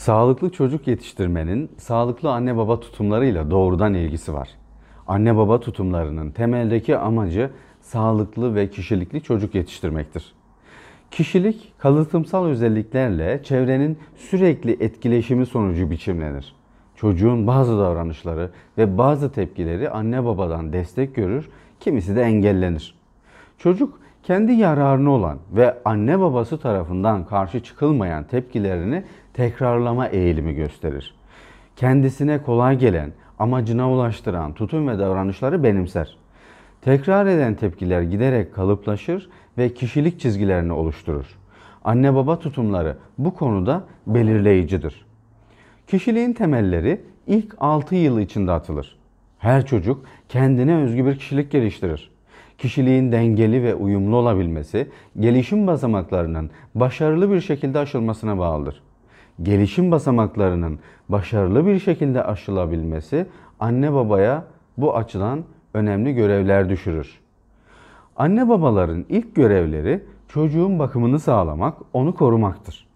Sağlıklı çocuk yetiştirmenin sağlıklı anne baba tutumlarıyla doğrudan ilgisi var. Anne baba tutumlarının temeldeki amacı sağlıklı ve kişilikli çocuk yetiştirmektir. Kişilik kalıtımsal özelliklerle çevrenin sürekli etkileşimi sonucu biçimlenir. Çocuğun bazı davranışları ve bazı tepkileri anne babadan destek görür, kimisi de engellenir. Çocuk kendi yararına olan ve anne babası tarafından karşı çıkılmayan tepkilerini tekrarlama eğilimi gösterir. Kendisine kolay gelen, amacına ulaştıran tutum ve davranışları benimser. Tekrar eden tepkiler giderek kalıplaşır ve kişilik çizgilerini oluşturur. Anne baba tutumları bu konuda belirleyicidir. Kişiliğin temelleri ilk 6 yıl içinde atılır. Her çocuk kendine özgü bir kişilik geliştirir. Kişiliğin dengeli ve uyumlu olabilmesi, gelişim basamaklarının başarılı bir şekilde aşılmasına bağlıdır. Gelişim basamaklarının başarılı bir şekilde aşılabilmesi anne babaya bu açıdan önemli görevler düşürür. Anne babaların ilk görevleri çocuğun bakımını sağlamak, onu korumaktır.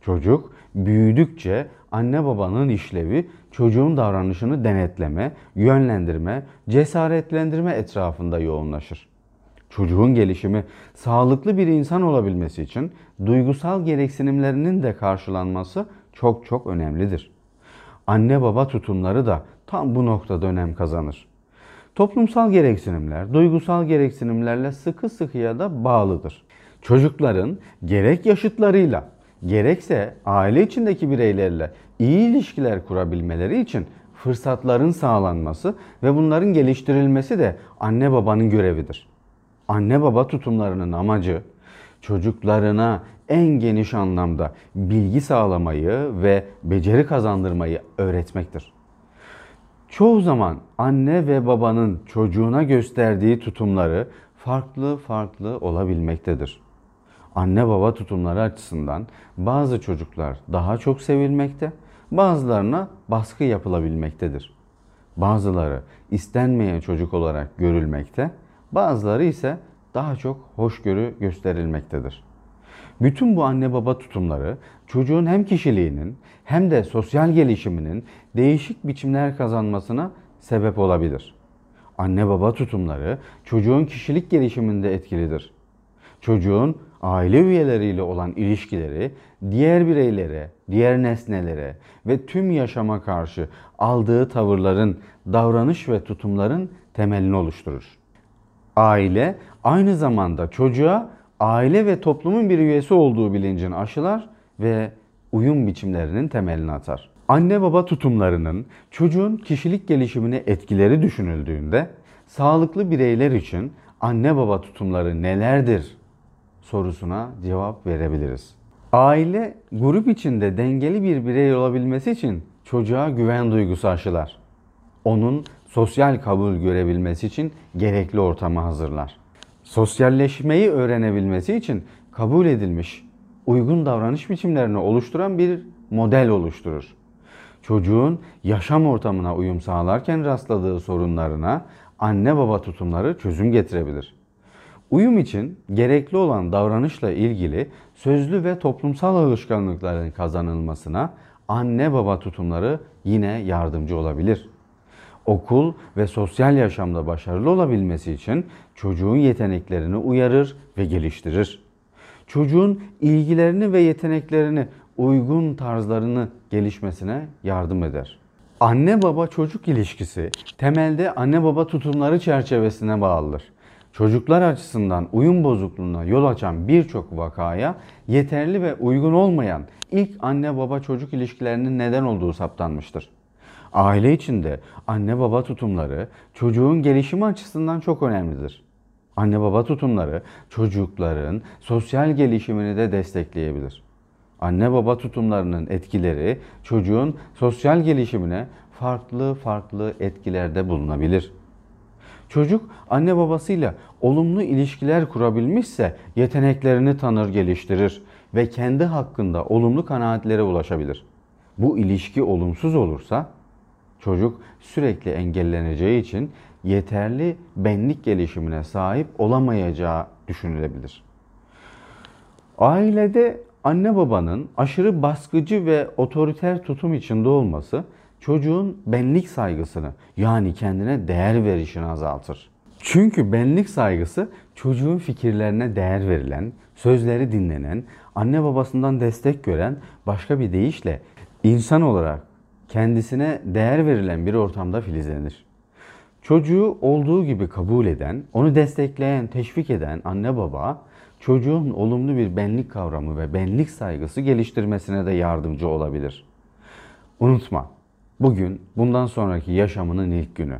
Çocuk büyüdükçe anne babanın işlevi çocuğun davranışını denetleme, yönlendirme, cesaretlendirme etrafında yoğunlaşır. Çocuğun gelişimi sağlıklı bir insan olabilmesi için duygusal gereksinimlerinin de karşılanması çok çok önemlidir. Anne baba tutumları da tam bu noktada önem kazanır. Toplumsal gereksinimler, duygusal gereksinimlerle sıkı sıkıya da bağlıdır. Çocukların gerek yaşıtlarıyla, gerekse aile içindeki bireylerle iyi ilişkiler kurabilmeleri için fırsatların sağlanması ve bunların geliştirilmesi de anne babanın görevidir. Anne baba tutumlarının amacı çocuklarına en geniş anlamda bilgi sağlamayı ve beceri kazandırmayı öğretmektir. Çoğu zaman anne ve babanın çocuğuna gösterdiği tutumları farklı farklı olabilmektedir. Anne baba tutumları açısından bazı çocuklar daha çok sevilmekte, bazılarına baskı yapılabilmektedir. Bazıları istenmeyen çocuk olarak görülmekte, bazıları ise daha çok hoşgörü gösterilmektedir. Bütün bu anne baba tutumları çocuğun hem kişiliğinin hem de sosyal gelişiminin değişik biçimler kazanmasına sebep olabilir. Anne baba tutumları çocuğun kişilik gelişiminde etkilidir. Çocuğun aile üyeleriyle olan ilişkileri diğer bireylere, diğer nesnelere ve tüm yaşama karşı aldığı tavırların, davranış ve tutumların temelini oluşturur. Aile aynı zamanda çocuğa aile ve toplumun bir üyesi olduğu bilincini aşılar ve uyum biçimlerinin temelini atar. Anne baba tutumlarının çocuğun kişilik gelişimine etkileri düşünüldüğünde sağlıklı bireyler için anne baba tutumları nelerdir sorusuna cevap verebiliriz. Aile grup içinde dengeli bir birey olabilmesi için çocuğa güven duygusu aşılar. Onun sosyal kabul görebilmesi için gerekli ortamı hazırlar. Sosyalleşmeyi öğrenebilmesi için kabul edilmiş uygun davranış biçimlerini oluşturan bir model oluşturur. Çocuğun yaşam ortamına uyum sağlarken rastladığı sorunlarına anne baba tutumları çözüm getirebilir. Uyum için gerekli olan davranışla ilgili sözlü ve toplumsal alışkanlıkların kazanılmasına anne baba tutumları yine yardımcı olabilir. Okul ve sosyal yaşamda başarılı olabilmesi için çocuğun yeteneklerini uyarır ve geliştirir. Çocuğun ilgilerini ve yeteneklerini uygun tarzlarını gelişmesine yardım eder. Anne baba çocuk ilişkisi temelde anne baba tutumları çerçevesine bağlıdır. Çocuklar açısından uyum bozukluğuna yol açan birçok vakaya yeterli ve uygun olmayan ilk anne baba çocuk ilişkilerinin neden olduğu saptanmıştır. Aile içinde anne baba tutumları çocuğun gelişimi açısından çok önemlidir. Anne baba tutumları çocukların sosyal gelişimini de destekleyebilir. Anne baba tutumlarının etkileri çocuğun sosyal gelişimine farklı farklı etkilerde bulunabilir. Çocuk anne babasıyla olumlu ilişkiler kurabilmişse yeteneklerini tanır, geliştirir ve kendi hakkında olumlu kanaatlere ulaşabilir. Bu ilişki olumsuz olursa çocuk sürekli engelleneceği için yeterli benlik gelişimine sahip olamayacağı düşünülebilir. Ailede Anne babanın aşırı baskıcı ve otoriter tutum içinde olması çocuğun benlik saygısını yani kendine değer verişini azaltır. Çünkü benlik saygısı çocuğun fikirlerine değer verilen, sözleri dinlenen, anne babasından destek gören, başka bir deyişle insan olarak kendisine değer verilen bir ortamda filizlenir. Çocuğu olduğu gibi kabul eden, onu destekleyen, teşvik eden anne baba çocuğun olumlu bir benlik kavramı ve benlik saygısı geliştirmesine de yardımcı olabilir. Unutma, bugün bundan sonraki yaşamının ilk günü.